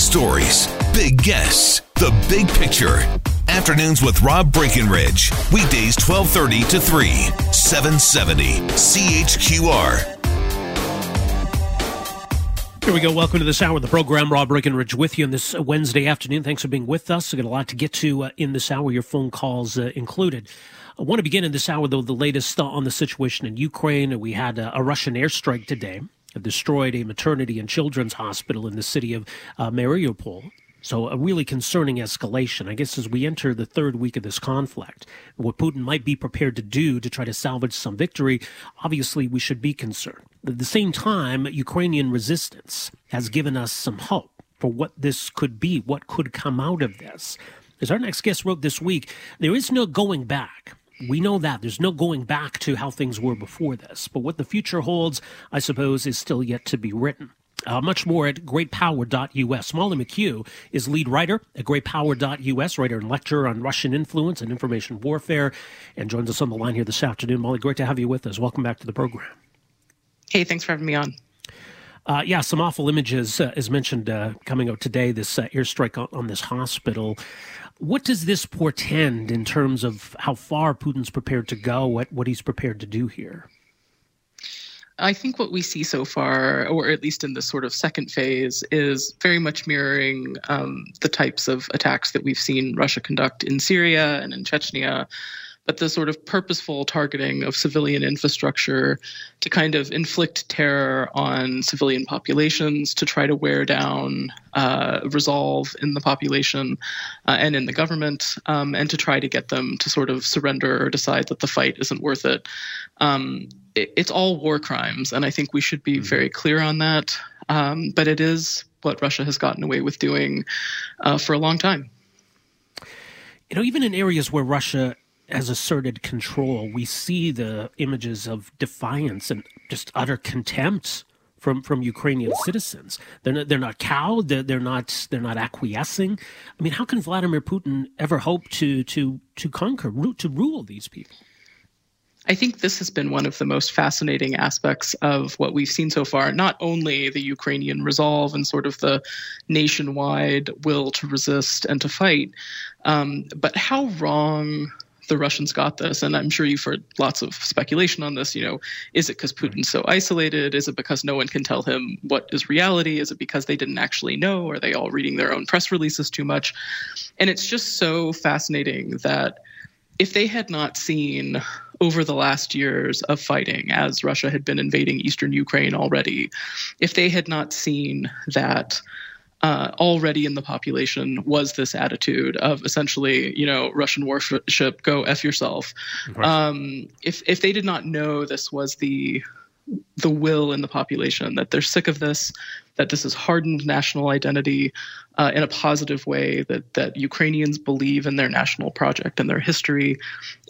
stories, big guests, the big picture. Afternoons with Rob Breckenridge. Weekdays 1230 to 3, 770 CHQR. Here we go. Welcome to this hour of the program. Rob Breckenridge with you on this Wednesday afternoon. Thanks for being with us. We've got a lot to get to uh, in this hour, your phone calls uh, included. I want to begin in this hour, though, the latest on the situation in Ukraine. We had a, a Russian airstrike today destroyed a maternity and children's hospital in the city of uh, Mariupol. So, a really concerning escalation. I guess as we enter the third week of this conflict, what Putin might be prepared to do to try to salvage some victory, obviously we should be concerned. At the same time, Ukrainian resistance has given us some hope for what this could be, what could come out of this. As our next guest wrote this week, there is no going back. We know that. There's no going back to how things were before this. But what the future holds, I suppose, is still yet to be written. Uh, much more at greatpower.us. Molly McKew is lead writer at greatpower.us, writer and lecturer on Russian influence and information warfare, and joins us on the line here this afternoon. Molly, great to have you with us. Welcome back to the program. Hey, thanks for having me on. Uh, yeah, some awful images, uh, as mentioned, uh, coming out today. This uh, airstrike on, on, this hospital. What does this portend in terms of how far Putin's prepared to go? What what he's prepared to do here? I think what we see so far, or at least in this sort of second phase, is very much mirroring um, the types of attacks that we've seen Russia conduct in Syria and in Chechnya but the sort of purposeful targeting of civilian infrastructure to kind of inflict terror on civilian populations, to try to wear down uh, resolve in the population uh, and in the government, um, and to try to get them to sort of surrender or decide that the fight isn't worth it. Um, it it's all war crimes, and I think we should be mm-hmm. very clear on that. Um, but it is what Russia has gotten away with doing uh, for a long time. You know, even in areas where Russia has asserted control, we see the images of defiance and just utter contempt from from Ukrainian citizens. They're not, they're not cowed. They're, they're not they're not acquiescing. I mean, how can Vladimir Putin ever hope to to to conquer, to rule these people? I think this has been one of the most fascinating aspects of what we've seen so far. Not only the Ukrainian resolve and sort of the nationwide will to resist and to fight, um, but how wrong the Russians got this. And I'm sure you've heard lots of speculation on this. You know, is it because Putin's so isolated? Is it because no one can tell him what is reality? Is it because they didn't actually know? Are they all reading their own press releases too much? And it's just so fascinating that if they had not seen over the last years of fighting as Russia had been invading eastern Ukraine already, if they had not seen that uh, already in the population was this attitude of essentially, you know, Russian warship, go f yourself. Um, if if they did not know this was the the will in the population that they're sick of this, that this is hardened national identity uh, in a positive way, that that Ukrainians believe in their national project and their history,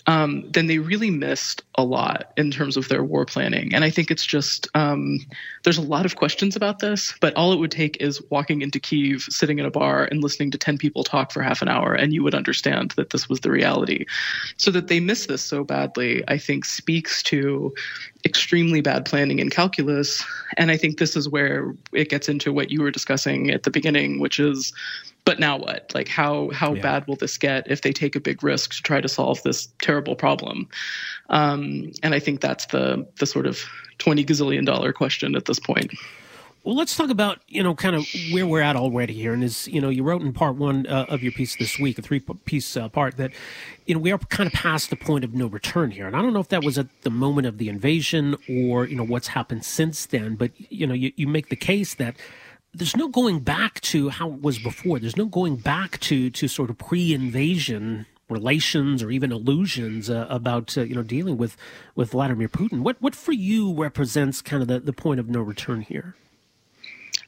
um, then they really missed a lot in terms of their war planning. And I think it's just um, there's a lot of questions about this, but all it would take is walking into Kiev, sitting in a bar, and listening to 10 people talk for half an hour, and you would understand that this was the reality. So that they miss this so badly, I think, speaks to extremely bad planning and calculus. And I think this is where it gets into what you were discussing at the beginning, which is but now what? Like how how yeah. bad will this get if they take a big risk to try to solve this terrible problem? Um, and I think that's the the sort of twenty gazillion dollar question at this point. Well, let's talk about you know kind of where we're at already here, and is you know you wrote in part one uh, of your piece this week, a three piece uh, part that you know we are kind of past the point of no return here, and I don't know if that was at the moment of the invasion or you know what's happened since then, but you know you, you make the case that there's no going back to how it was before. There's no going back to to sort of pre-invasion relations or even illusions uh, about uh, you know dealing with with Vladimir Putin. What what for you represents kind of the, the point of no return here?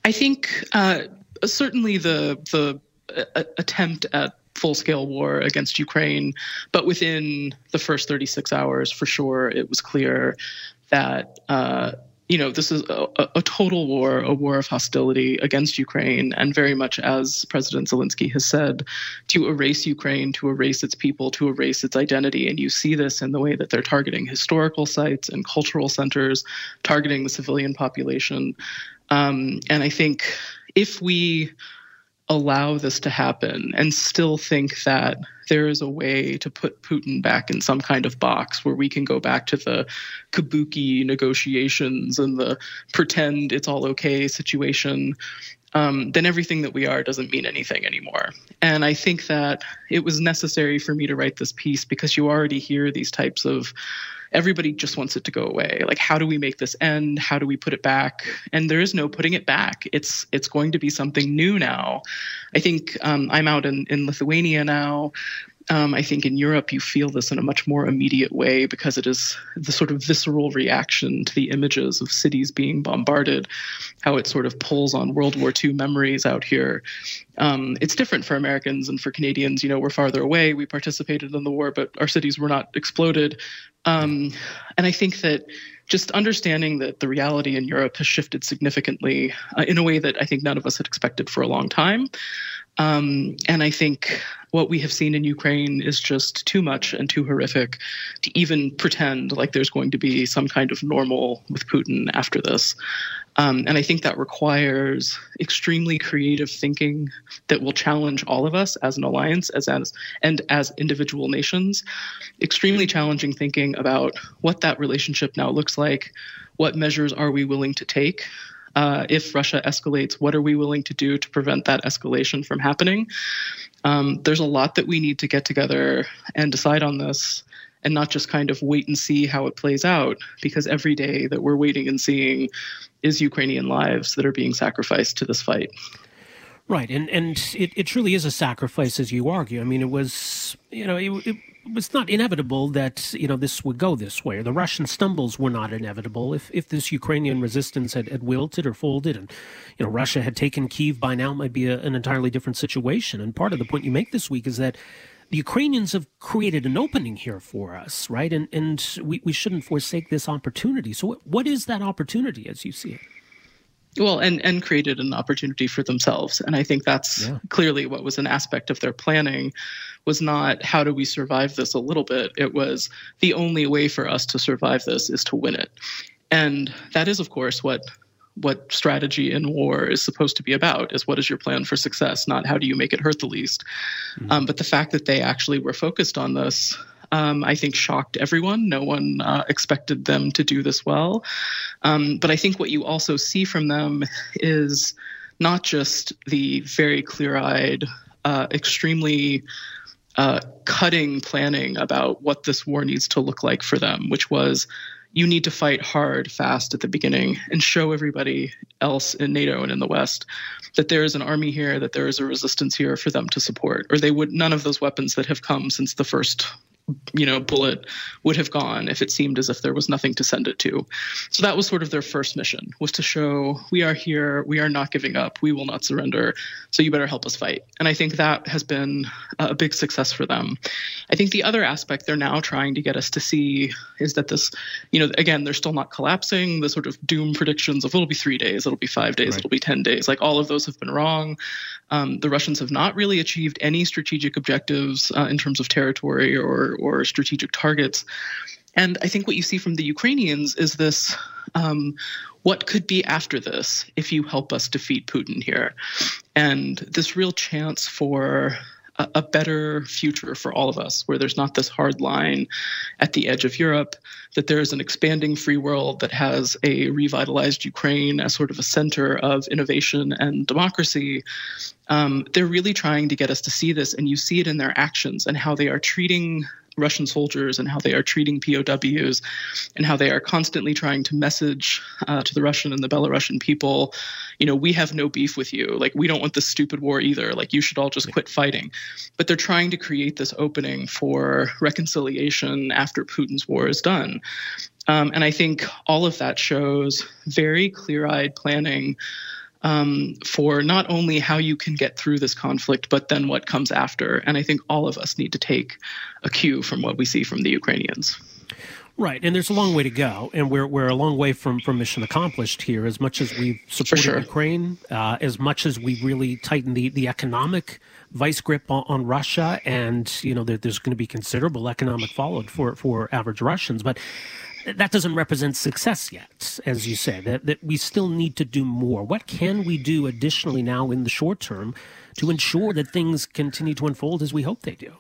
I think uh, certainly the the uh, attempt at full scale war against Ukraine, but within the first 36 hours, for sure, it was clear that uh, you know, this is a, a, total war, a war of hostility against Ukraine, and very much as President Zelensky has said, to erase Ukraine, to erase its people, to erase its identity. And you see this in the way that they're targeting historical sites and cultural centers, targeting the civilian population. Um, and I think if we allow this to happen and still think that there is a way to put Putin back in some kind of box where we can go back to the kabuki negotiations and the pretend it's all okay situation, um, then everything that we are doesn't mean anything anymore. And I think that it was necessary for me to write this piece because you already hear these types of everybody just wants it to go away like how do we make this end how do we put it back and there is no putting it back it's it's going to be something new now i think um, i'm out in, in lithuania now um, I think in Europe you feel this in a much more immediate way because it is the sort of visceral reaction to the images of cities being bombarded, how it sort of pulls on World War II memories out here. Um, it's different for Americans and for Canadians. You know, we're farther away. We participated in the war, but our cities were not exploded. Um, and I think that just understanding that the reality in Europe has shifted significantly uh, in a way that I think none of us had expected for a long time. Um, and I think what we have seen in Ukraine is just too much and too horrific to even pretend like there's going to be some kind of normal with Putin after this. Um, and I think that requires extremely creative thinking that will challenge all of us as an alliance, as, as and as individual nations. Extremely challenging thinking about what that relationship now looks like. What measures are we willing to take? Uh, if Russia escalates, what are we willing to do to prevent that escalation from happening? Um, there's a lot that we need to get together and decide on this and not just kind of wait and see how it plays out because every day that we're waiting and seeing is Ukrainian lives that are being sacrificed to this fight. Right, and and it, it truly is a sacrifice, as you argue. I mean, it was you know it, it was not inevitable that you know this would go this way. The Russian stumbles were not inevitable. If if this Ukrainian resistance had, had wilted or folded, and you know Russia had taken Kiev by now, it might be a, an entirely different situation. And part of the point you make this week is that the Ukrainians have created an opening here for us, right? And and we, we shouldn't forsake this opportunity. So what, what is that opportunity as you see it? Well, and and created an opportunity for themselves, and I think that's yeah. clearly what was an aspect of their planning. Was not how do we survive this a little bit. It was the only way for us to survive this is to win it, and that is, of course, what what strategy in war is supposed to be about is what is your plan for success not how do you make it hurt the least mm-hmm. um, but the fact that they actually were focused on this um, I think shocked everyone. No one uh, expected them to do this well. Um, but I think what you also see from them is not just the very clear eyed, uh, extremely uh, cutting planning about what this war needs to look like for them, which was you need to fight hard, fast at the beginning and show everybody else in NATO and in the West that there is an army here, that there is a resistance here for them to support. Or they would none of those weapons that have come since the first you know bullet would have gone if it seemed as if there was nothing to send it to. So that was sort of their first mission was to show we are here. We are not giving up. We will not surrender. So you better help us fight. And i think that has been a big success for them. I think the other aspect they're now trying to get us to see is that this you know again they're still not collapsing. The sort of doom predictions of it'll be three days. It'll be five days. Right. it'll be 10 days like all of those have been wrong um, the russians have not really achieved any strategic objectives uh, in terms of territory or or strategic targets. And I think what you see from the Ukrainians is this um, what could be after this if you help us defeat Putin here? And this real chance for a, better future for all of us, where there's not this hard line at the edge of Europe, that there's an expanding free world that has a revitalized Ukraine as sort of a center of innovation and democracy. Um, they're really trying to get us to see this, and you see it in their actions and how they are treating Russian soldiers and how they are treating POWs and how they are constantly trying to message uh, to the Russian and the Belarusian people, you know, we have no beef with you. Like, we don't want this stupid war either. Like, you should all just quit fighting. But they're trying to create this opening for reconciliation after Putin's war is done. Um, and I think all of that shows very clear eyed planning um, for not only how you can get through this conflict, but then what comes after. And I think all of us need to take a cue from what we see from the Ukrainians. Right, and there's a long way to go, and we're we're a long way from from mission accomplished here. As much as we've supported sure. Ukraine, uh, as much as we really tighten the the economic vice grip on, on Russia, and you know there, there's going to be considerable economic fallout for for average Russians, but that doesn't represent success yet, as you say, that, that we still need to do more. What can we do additionally now in the short term to ensure that things continue to unfold as we hope they do?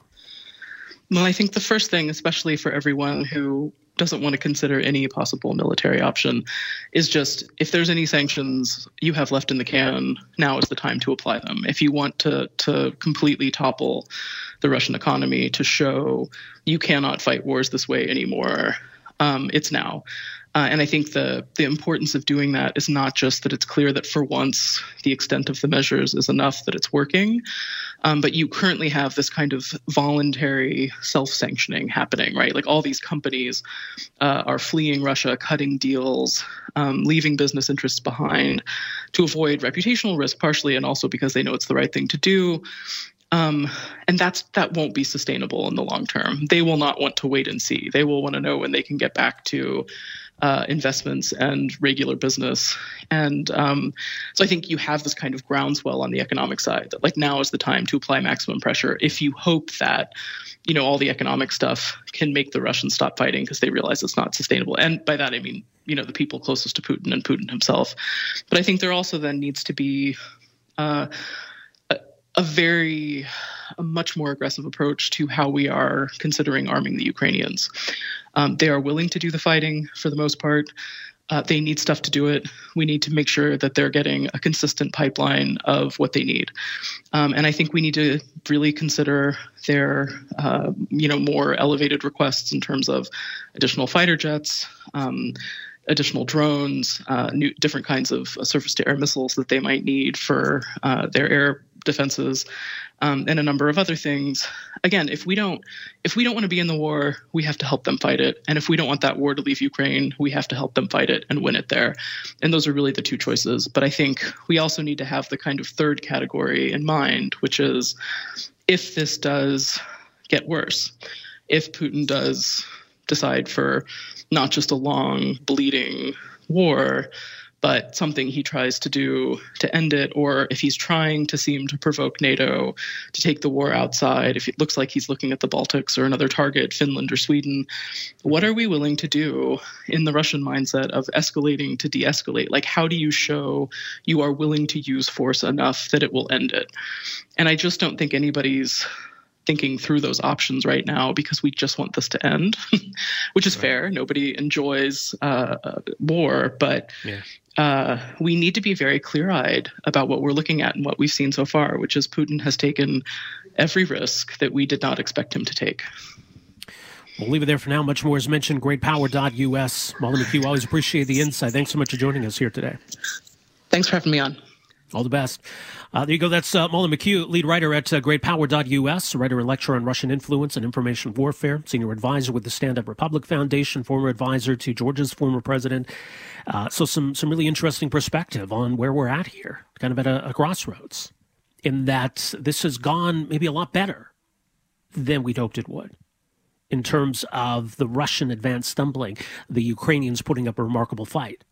Well, I think the first thing, especially for everyone who doesn't want to consider any possible military option, is just if there's any sanctions you have left in the can, now is the time to apply them. If you want to to completely topple the Russian economy to show you cannot fight wars this way anymore, um, it's now. Uh, and I think the the importance of doing that is not just that it's clear that for once the extent of the measures is enough that it's working, um, but you currently have this kind of voluntary self-sanctioning happening, right? Like all these companies uh, are fleeing Russia, cutting deals, um, leaving business interests behind to avoid reputational risk, partially, and also because they know it's the right thing to do. Um, and that's that won't be sustainable in the long term. They will not want to wait and see. They will want to know when they can get back to uh, investments and regular business. And um, so I think you have this kind of groundswell on the economic side that like now is the time to apply maximum pressure. If you hope that you know all the economic stuff can make the Russians stop fighting because they realize it's not sustainable. And by that I mean you know the people closest to Putin and Putin himself. But I think there also then needs to be uh, a very a much more aggressive approach to how we are considering arming the Ukrainians. Um, they are willing to do the fighting for the most part. Uh, they need stuff to do it. We need to make sure that they're getting a consistent pipeline of what they need. Um, and I think we need to really consider their, uh, you know, more elevated requests in terms of additional fighter jets. Um, additional drones, uh, new, different kinds of surface-to-air missiles that they might need for uh, their air defenses, um, and a number of other things. Again, if we don't if we don't want to be in the war, we have to help them fight it. And if we don't want that war to leave Ukraine, we have to help them fight it and win it there. And those are really the two choices. But I think we also need to have the kind of third category in mind, which is if this does get worse, if Putin does decide for not just a long bleeding war but something he tries to do to end it, or if he's trying to seem to provoke NATO to take the war outside, if it looks like he's looking at the Baltics or another target, Finland or Sweden, what are we willing to do in the Russian mindset of escalating to de escalate? Like, how do you show you are willing to use force enough that it will end it? And I just don't think anybody's thinking through those options right now because we just want this to end, which is right. fair. Nobody enjoys uh, war, but yeah. Uh, we need to be very clear eyed about what we're looking at and what we've seen so far, which is Putin has taken every risk that we did not expect him to take. We'll leave it there for now. Much more is mentioned. Greatpower.us. Molly McKew, always appreciate the insight. Thanks so much for joining us here today. Thanks for having me on. All the best. Uh, there you go. That's uh, Molly McKew, lead writer at uh, greatpower.us, writer and lecturer on Russian influence and information warfare, senior advisor with the Stand Up Republic Foundation, former advisor to Georgia's former president. Uh, so some some really interesting perspective on where we're at here, kind of at a, a crossroads, in that this has gone maybe a lot better than we'd hoped it would in terms of the Russian advance stumbling, the Ukrainians putting up a remarkable fight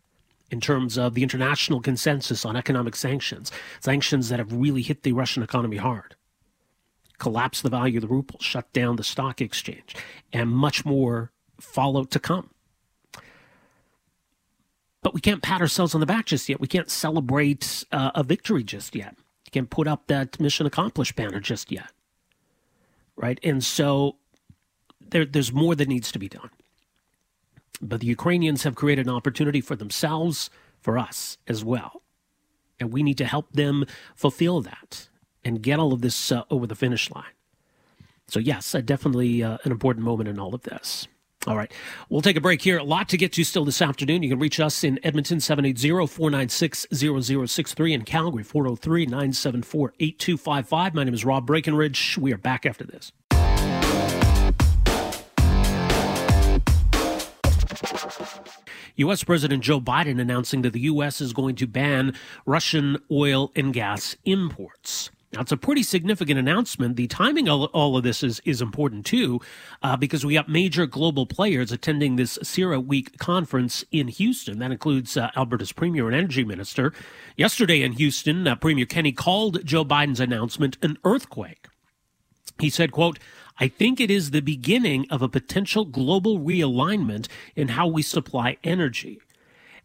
in terms of the international consensus on economic sanctions, sanctions that have really hit the Russian economy hard, collapsed the value of the ruble, shut down the stock exchange, and much more follow to come. But we can't pat ourselves on the back just yet. We can't celebrate uh, a victory just yet. We can't put up that mission accomplished banner just yet. Right? And so there, there's more that needs to be done. But the Ukrainians have created an opportunity for themselves, for us as well. And we need to help them fulfill that and get all of this uh, over the finish line. So, yes, uh, definitely uh, an important moment in all of this. All right. We'll take a break here. A lot to get to still this afternoon. You can reach us in Edmonton 780 496 0063 in Calgary 403 974 8255. My name is Rob Breckenridge. We are back after this. U.S. President Joe Biden announcing that the U.S. is going to ban Russian oil and gas imports. Now, it's a pretty significant announcement. The timing of all of this is, is important too, uh, because we got major global players attending this CERA Week conference in Houston. That includes uh, Alberta's Premier and Energy Minister. Yesterday in Houston, uh, Premier Kenney called Joe Biden's announcement an earthquake. He said, quote, I think it is the beginning of a potential global realignment in how we supply energy.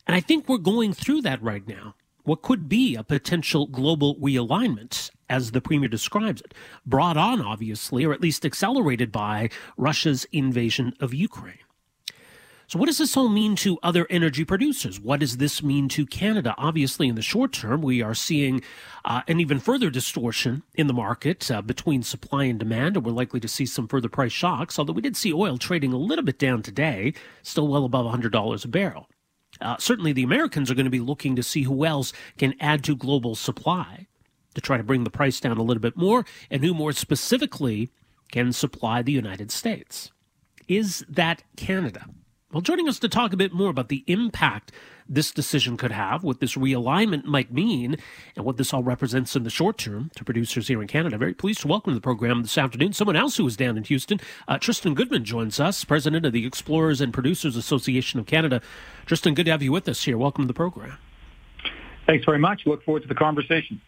And I think we're going through that right now. What could be a potential global realignment, as the premier describes it, brought on, obviously, or at least accelerated by Russia's invasion of Ukraine. So, what does this all mean to other energy producers? What does this mean to Canada? Obviously, in the short term, we are seeing uh, an even further distortion in the market uh, between supply and demand, and we're likely to see some further price shocks. Although we did see oil trading a little bit down today, still well above $100 a barrel. Uh, certainly, the Americans are going to be looking to see who else can add to global supply to try to bring the price down a little bit more, and who more specifically can supply the United States. Is that Canada? Well, joining us to talk a bit more about the impact this decision could have, what this realignment might mean, and what this all represents in the short term to producers here in Canada. Very pleased to welcome to the program this afternoon someone else who is down in Houston. Uh, Tristan Goodman joins us, president of the Explorers and Producers Association of Canada. Tristan, good to have you with us here. Welcome to the program. Thanks very much. Look forward to the conversation.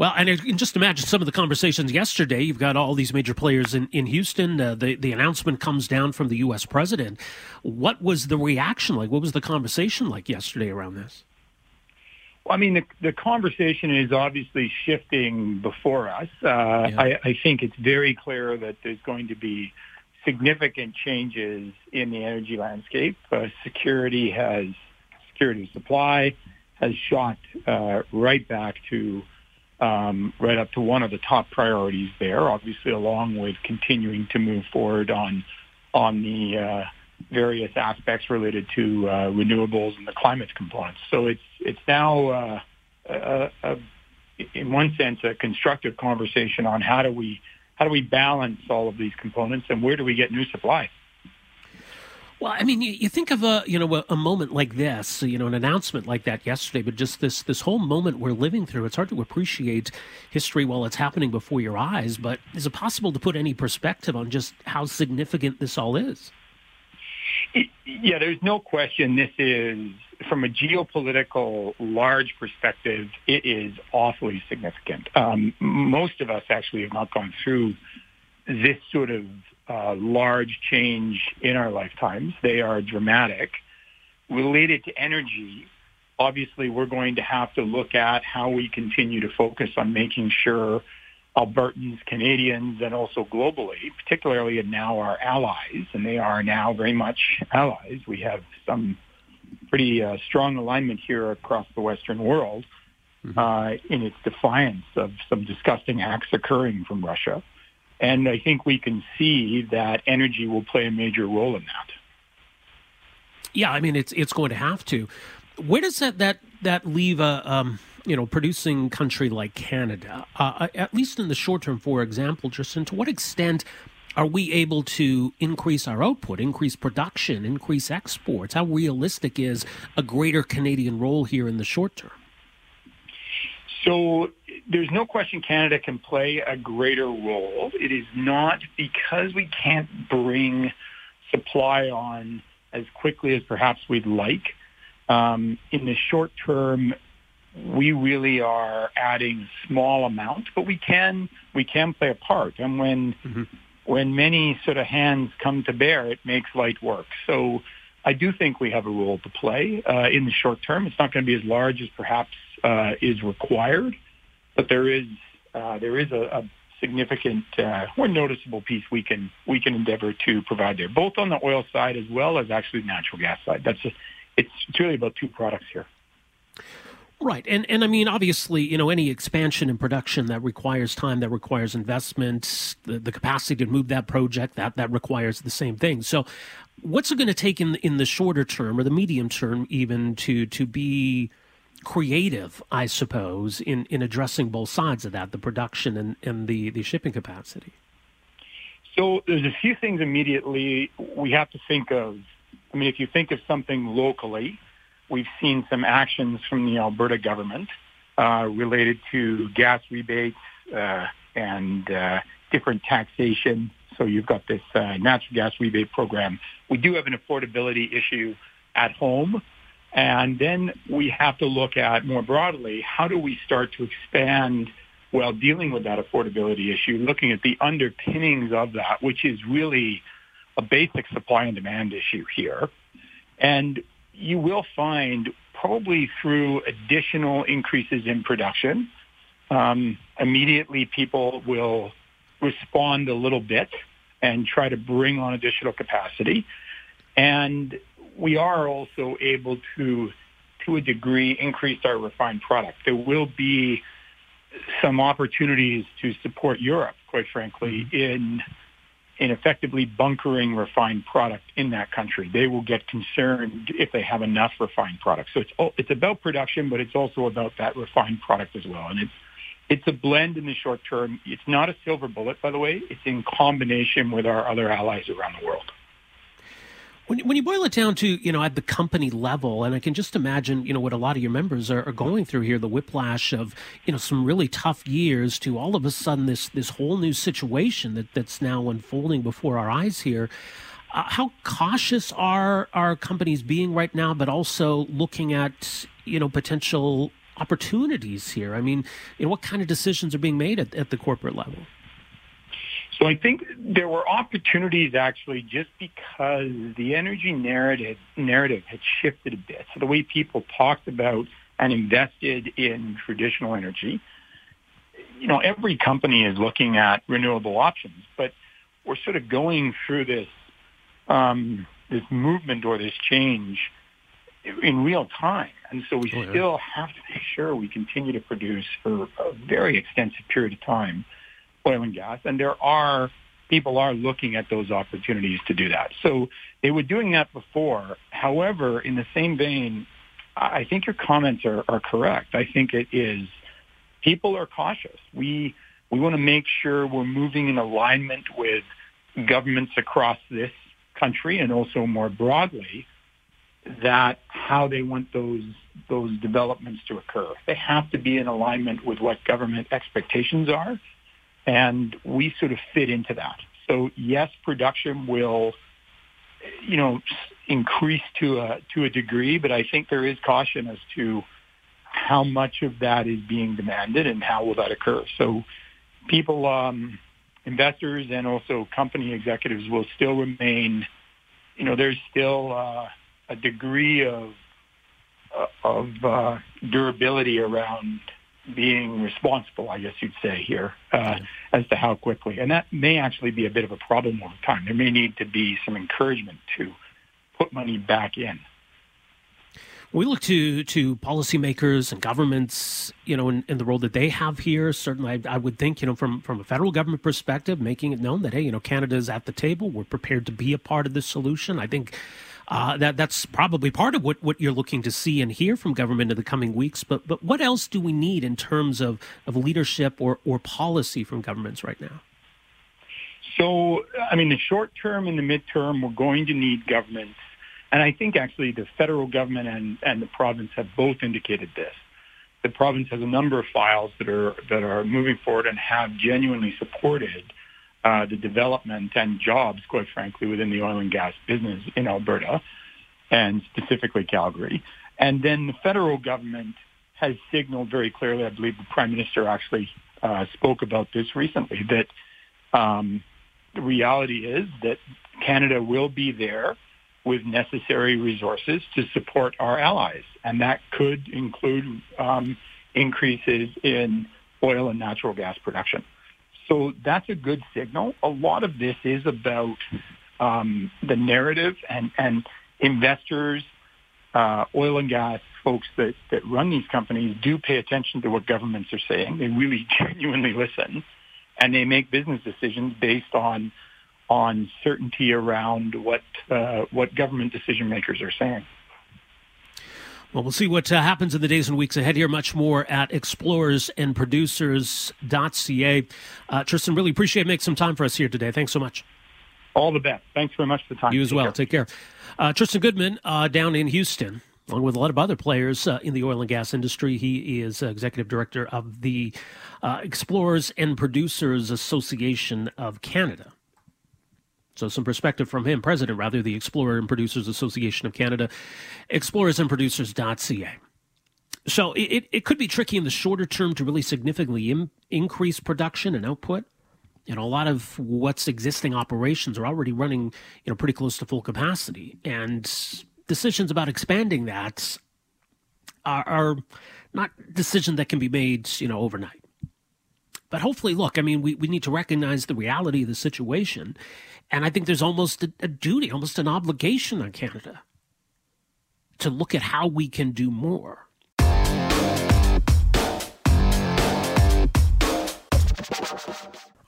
Well, and can just imagine some of the conversations yesterday. You've got all these major players in, in Houston. Uh, the, the announcement comes down from the U.S. president. What was the reaction like? What was the conversation like yesterday around this? Well, I mean, the, the conversation is obviously shifting before us. Uh, yeah. I, I think it's very clear that there's going to be significant changes in the energy landscape. Uh, security has security supply has shot uh, right back to um, right up to one of the top priorities there, obviously along with continuing to move forward on on the uh, various aspects related to uh, renewables and the climate components. So it's it's now uh, a, a, in one sense a constructive conversation on how do we how do we balance all of these components and where do we get new supply. Well, I mean, you, you, think of a you know a, a, moment like this, you know, an announcement like that yesterday, but just this this whole moment we're living through. It's hard to appreciate history while it's happening before your eyes. But is it possible to put any perspective on just how significant this all is? It, yeah, there's no question. This is from a geopolitical large perspective, it is awfully significant. Um, most of us actually have not gone through this sort of uh, large change in our lifetimes. They are dramatic. Related to energy, obviously we're going to have to look at how we continue to focus on making sure Albertans, Canadians, and also globally, particularly now our allies, and they are now very much allies. We have some pretty uh, strong alignment here across the Western world mm-hmm. uh, in its defiance of some disgusting acts occurring from Russia. And I think we can see that energy will play a major role in that. Yeah, I mean it's it's going to have to. Where does that that that leave a um, you know producing country like Canada? Uh, uh at least in the short term, for example, Justin, to what extent are we able to increase our output, increase production, increase exports? How realistic is a greater Canadian role here in the short term? So there's no question Canada can play a greater role. It is not because we can't bring supply on as quickly as perhaps we'd like. Um, in the short term, we really are adding small amounts, but we can we can play a part. And when mm-hmm. when many sort of hands come to bear, it makes light work. So I do think we have a role to play uh, in the short term. It's not going to be as large as perhaps uh, is required, but there is uh, there is a, a significant uh, or noticeable piece we can we can endeavor to provide there, both on the oil side as well as actually the natural gas side. That's a, it's, it's really about two products here. Right, and and I mean, obviously, you know, any expansion in production that requires time, that requires investment, the, the capacity to move that project, that that requires the same thing. So, what's it going to take in in the shorter term or the medium term, even to to be creative, I suppose, in, in addressing both sides of that, the production and, and the, the shipping capacity? So there's a few things immediately we have to think of. I mean, if you think of something locally, we've seen some actions from the Alberta government uh, related to gas rebates uh, and uh, different taxation. So you've got this uh, natural gas rebate program. We do have an affordability issue at home and then we have to look at more broadly, how do we start to expand while dealing with that affordability issue, looking at the underpinnings of that, which is really a basic supply and demand issue here. And you will find probably through additional increases in production, um, immediately people will respond a little bit and try to bring on additional capacity. And we are also able to, to a degree, increase our refined product. There will be some opportunities to support Europe, quite frankly, mm-hmm. in in effectively bunkering refined product in that country. They will get concerned if they have enough refined product. So it's all, it's about production, but it's also about that refined product as well. And it's it's a blend in the short term. It's not a silver bullet, by the way. It's in combination with our other allies around the world. When, when you boil it down to, you know, at the company level, and I can just imagine, you know, what a lot of your members are, are going through here, the whiplash of, you know, some really tough years to all of a sudden this, this whole new situation that, that's now unfolding before our eyes here. Uh, how cautious are our companies being right now, but also looking at, you know, potential opportunities here? I mean, you know, what kind of decisions are being made at, at the corporate level? So I think there were opportunities actually just because the energy narrative narrative had shifted a bit. So the way people talked about and invested in traditional energy, you know, every company is looking at renewable options, but we're sort of going through this um, this movement or this change in real time, and so we oh, yeah. still have to make sure we continue to produce for a very extensive period of time oil and gas, and there are people are looking at those opportunities to do that. So they were doing that before. However, in the same vein, I think your comments are, are correct. I think it is people are cautious. We we want to make sure we're moving in alignment with governments across this country and also more broadly that how they want those those developments to occur. They have to be in alignment with what government expectations are and we sort of fit into that. So yes, production will, you know, increase to a to a degree, but I think there is caution as to how much of that is being demanded and how will that occur. So people, um, investors, and also company executives will still remain. You know, there's still uh, a degree of uh, of uh, durability around being responsible, I guess you'd say here, uh, as to how quickly. And that may actually be a bit of a problem over time. There may need to be some encouragement to put money back in. We look to to policymakers and governments, you know, in, in the role that they have here. Certainly, I, I, would think, you know, from from a federal government perspective, making it known that hey, you know, Canada is at the table. We're prepared to be a part of the solution. I think uh, that that's probably part of what, what you're looking to see and hear from government in the coming weeks. But but what else do we need in terms of, of leadership or, or policy from governments right now? So, I mean, the short term and the midterm, we're going to need governments. And I think actually the federal government and, and the province have both indicated this. The province has a number of files that are that are moving forward and have genuinely supported uh, the development and jobs, quite frankly, within the oil and gas business in Alberta and specifically Calgary. And then the federal government has signaled very clearly, I believe the Prime Minister actually uh, spoke about this recently, that um, the reality is that Canada will be there with necessary resources to support our allies. And that could include um, increases in oil and natural gas production. So that's a good signal. A lot of this is about um, the narrative and, and investors, uh, oil and gas folks that, that run these companies do pay attention to what governments are saying. They really genuinely listen and they make business decisions based on on certainty around what uh, what government decision makers are saying. Well, we'll see what uh, happens in the days and weeks ahead here. Much more at explorersandproducers.ca. Uh, Tristan, really appreciate making some time for us here today. Thanks so much. All the best. Thanks very much for the time. You as Take well. Care. Take care. Uh, Tristan Goodman uh, down in Houston, along with a lot of other players uh, in the oil and gas industry. He is executive director of the uh, Explorers and Producers Association of Canada. So, some perspective from him, president, rather, the Explorer and Producers Association of Canada, explorersandproducers.ca. So it, it could be tricky in the shorter term to really significantly increase production and output. You know, a lot of what's existing operations are already running, you know, pretty close to full capacity, and decisions about expanding that are, are not decisions that can be made, you know, overnight. But hopefully, look, I mean, we, we need to recognize the reality of the situation. And I think there's almost a, a duty, almost an obligation on Canada to look at how we can do more.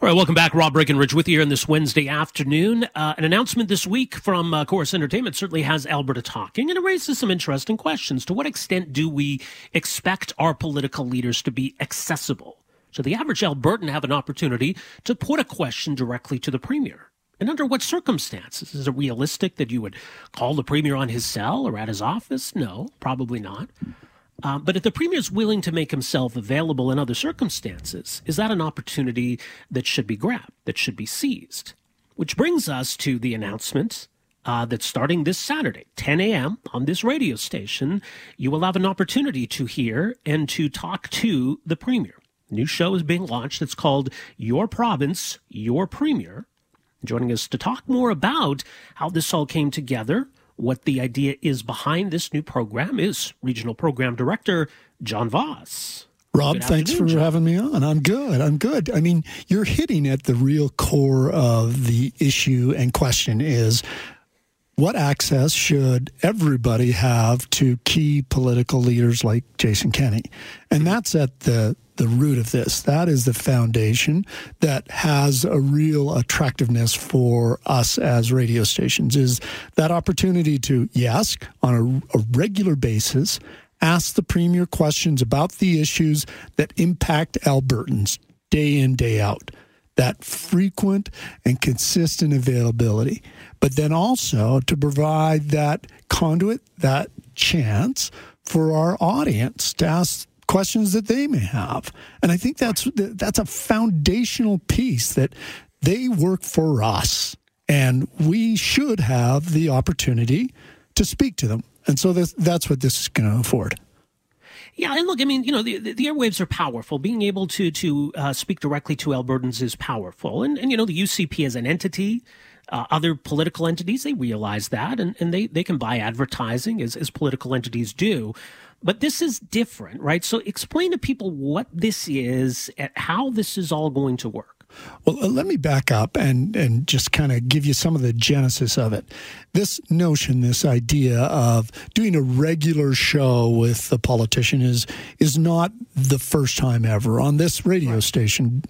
All right, welcome back. Rob Breckenridge with you here on this Wednesday afternoon. Uh, an announcement this week from uh, Corus Entertainment certainly has Alberta talking, and it raises some interesting questions. To what extent do we expect our political leaders to be accessible? So the average Albertan have an opportunity to put a question directly to the Premier. And under what circumstances? Is it realistic that you would call the Premier on his cell or at his office? No, probably not. Uh, but if the premier is willing to make himself available in other circumstances, is that an opportunity that should be grabbed, that should be seized? Which brings us to the announcement uh, that starting this Saturday, 10 a.m. on this radio station, you will have an opportunity to hear and to talk to the premier. A new show is being launched. It's called Your Province, Your Premier. Joining us to talk more about how this all came together, what the idea is behind this new program is Regional Program Director John Voss. Rob, thanks for John. having me on. I'm good. I'm good. I mean, you're hitting at the real core of the issue and question is what access should everybody have to key political leaders like Jason Kenney? And mm-hmm. that's at the the root of this. That is the foundation that has a real attractiveness for us as radio stations is that opportunity to, yes, on a, a regular basis, ask the premier questions about the issues that impact Albertans day in, day out. That frequent and consistent availability. But then also to provide that conduit, that chance for our audience to ask questions that they may have. And I think that's that's a foundational piece that they work for us and we should have the opportunity to speak to them. And so that's, that's what this is going to afford. Yeah, and look, I mean, you know, the, the airwaves are powerful. Being able to to uh, speak directly to Albertans is powerful, and and you know, the UCP as an entity, uh, other political entities, they realize that, and, and they they can buy advertising as as political entities do. But this is different, right? So explain to people what this is and how this is all going to work. Well, uh, let me back up and, and just kind of give you some of the genesis of it. This notion, this idea of doing a regular show with the politician is is not the first time ever on this radio right. station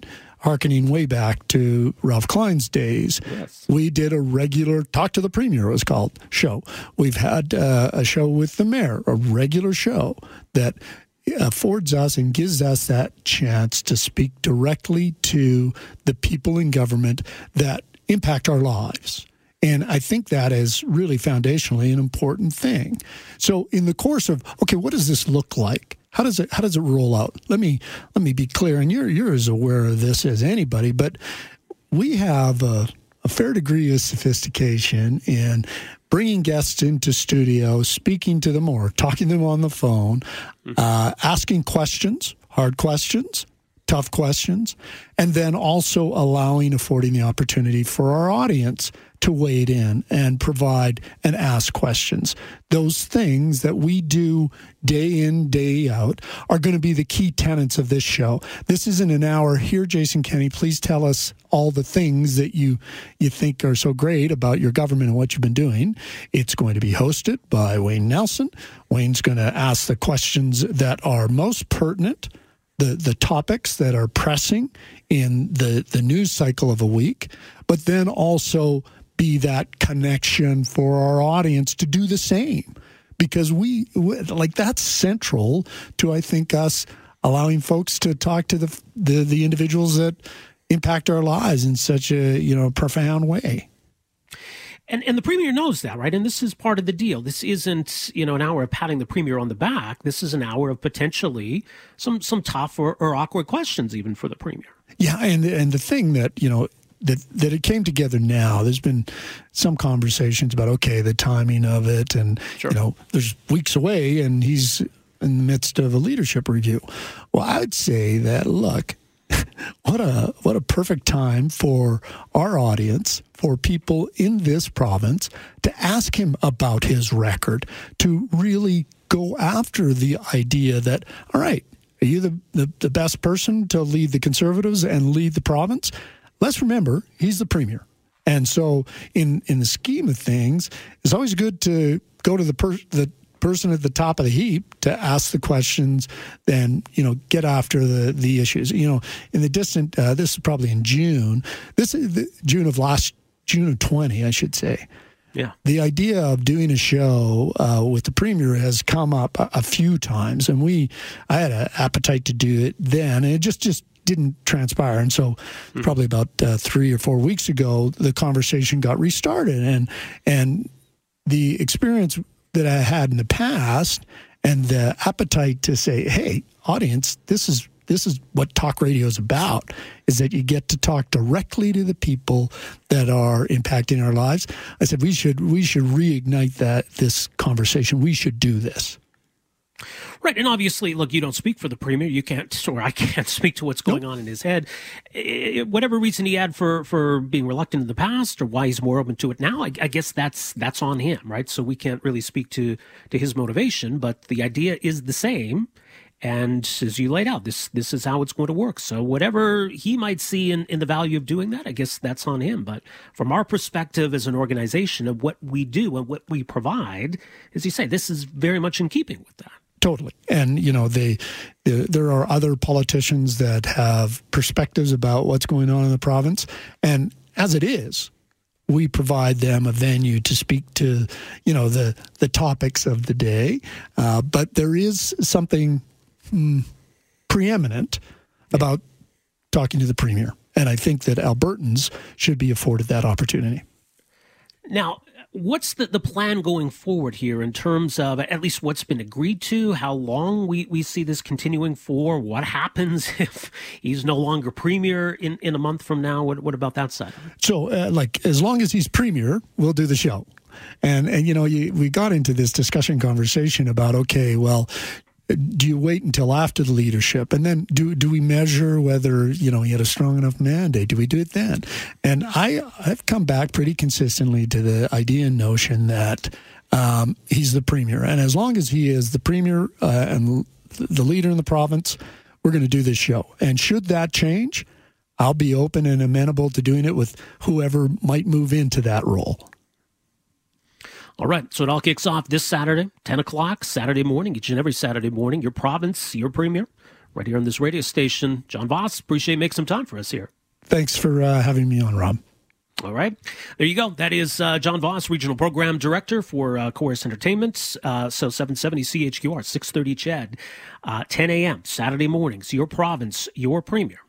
harkening way back to Ralph Klein's days. Yes. We did a regular Talk to the Premier, it was called, show. We've had uh, a show with the mayor, a regular show that affords us and gives us that chance to speak directly to the people in government that impact our lives. And I think that is really foundationally an important thing. So, in the course of, okay, what does this look like? How does it how does it roll out? Let me let me be clear, and you're you're as aware of this as anybody, but we have a, a fair degree of sophistication in bringing guests into studio, speaking to them or talking to them on the phone, mm-hmm. uh, asking questions, hard questions, tough questions, and then also allowing, affording the opportunity for our audience to wade in and provide and ask questions. Those things that we do day in, day out are going to be the key tenets of this show. This isn't an hour. Here, Jason Kenney, please tell us all the things that you, you think are so great about your government and what you've been doing. It's going to be hosted by Wayne Nelson. Wayne's going to ask the questions that are most pertinent the the topics that are pressing in the the news cycle of a week, but then also be that connection for our audience to do the same because we like that's central to I think us allowing folks to talk to the the, the individuals that impact our lives in such a you know profound way. And and the premier knows that, right? And this is part of the deal. This isn't, you know, an hour of patting the premier on the back. This is an hour of potentially some some tough or, or awkward questions even for the premier. Yeah, and and the thing that, you know, that that it came together now. There's been some conversations about okay, the timing of it and sure. you know, there's weeks away and he's in the midst of a leadership review. Well, I would say that look, what a what a perfect time for our audience, for people in this province to ask him about his record, to really go after the idea that all right, are you the, the, the best person to lead the conservatives and lead the province? Let's remember he's the premier. And so in in the scheme of things, it's always good to go to the per, the person at the top of the heap to ask the questions, then you know get after the the issues. You know, in the distant, uh, this is probably in June. This is the June of last June of twenty, I should say. Yeah. The idea of doing a show uh, with the premier has come up a, a, few times, and we, I had an appetite to do it then, and it just just didn't transpire. And so, mm-hmm. probably about uh, three or four weeks ago, the conversation got restarted, and and the experience that I had in the past and the appetite to say, "Hey, audience, this is this is what talk radio is about is that you get to talk directly to the people that are impacting our lives. I said we should we should reignite that this conversation. We should do this Right, and obviously, look, you don't speak for the premier. You can't, or I can't speak to what's going nope. on in his head. Whatever reason he had for for being reluctant in the past, or why he's more open to it now, I, I guess that's that's on him, right? So we can't really speak to to his motivation, but the idea is the same. And as you laid out, this this is how it's going to work. So whatever he might see in, in the value of doing that, I guess that's on him. But from our perspective as an organization of what we do and what we provide, as you say, this is very much in keeping with that. Totally. And, you know, they, they, there are other politicians that have perspectives about what's going on in the province. And as it is, we provide them a venue to speak to, you know, the, the topics of the day. Uh, but there is something mm, preeminent about talking to the premier. And I think that Albertans should be afforded that opportunity. Now, what's the, the plan going forward here in terms of at least what's been agreed to, how long we, we see this continuing for, what happens if he's no longer premier in, in a month from now? What, what about that side? So, uh, like, as long as he's premier, we'll do the show. And, and you know, you, we got into this discussion conversation about, okay, well, do you wait until after the leadership? And then do do we measure whether you know he had a strong enough mandate? Do we do it then? And i i've come back pretty consistently to the idea and notion that um, he's the premier. And as long as he is the premier uh, and the leader in the province we're going to do this show. And should that change i'll be open and amenable to doing it with whoever might move into that role all right, so it all kicks off this Saturday, 10 o'clock, Saturday morning, each and every Saturday morning. Your province, your premier, right here on this radio station. John Voss, appreciate making some time for us here. Thanks for uh, having me on, Rob. All right. There you go. That is uh, John Voss, Regional Program Director for uh, Corus Entertainment. Uh, so 770 CHQR, 630 CHED, uh, 10 a.m. Saturday mornings. Your province, your premier.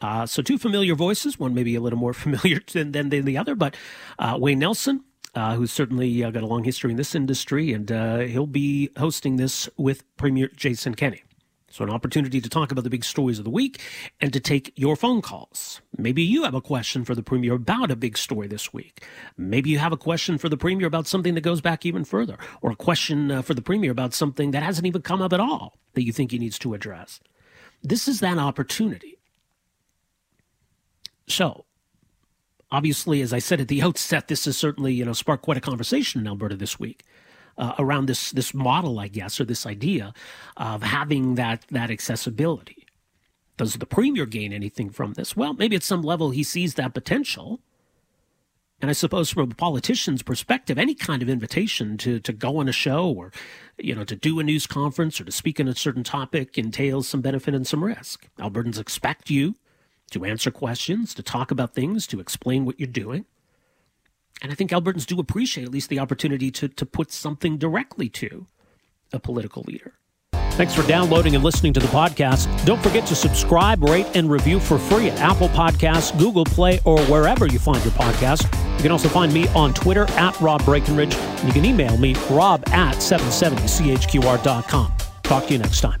Uh, so two familiar voices, one maybe a little more familiar than, than, than the other, but uh, Wayne Nelson, uh, who's certainly uh, got a long history in this industry, and uh, he'll be hosting this with Premier Jason Kenney. So, an opportunity to talk about the big stories of the week and to take your phone calls. Maybe you have a question for the Premier about a big story this week. Maybe you have a question for the Premier about something that goes back even further, or a question uh, for the Premier about something that hasn't even come up at all that you think he needs to address. This is that opportunity. So, obviously, as I said at the outset, this has certainly you know sparked quite a conversation in Alberta this week. Uh, around this this model, I guess, or this idea of having that that accessibility. Does the premier gain anything from this? Well, maybe at some level he sees that potential. And I suppose from a politician's perspective, any kind of invitation to, to go on a show or, you know, to do a news conference or to speak on a certain topic entails some benefit and some risk. Albertans expect you to answer questions, to talk about things, to explain what you're doing. And I think Albertans do appreciate at least the opportunity to, to put something directly to a political leader. Thanks for downloading and listening to the podcast. Don't forget to subscribe, rate, and review for free at Apple Podcasts, Google Play, or wherever you find your podcast. You can also find me on Twitter at Rob Breckenridge, you can email me, rob at 770chqr.com. Talk to you next time.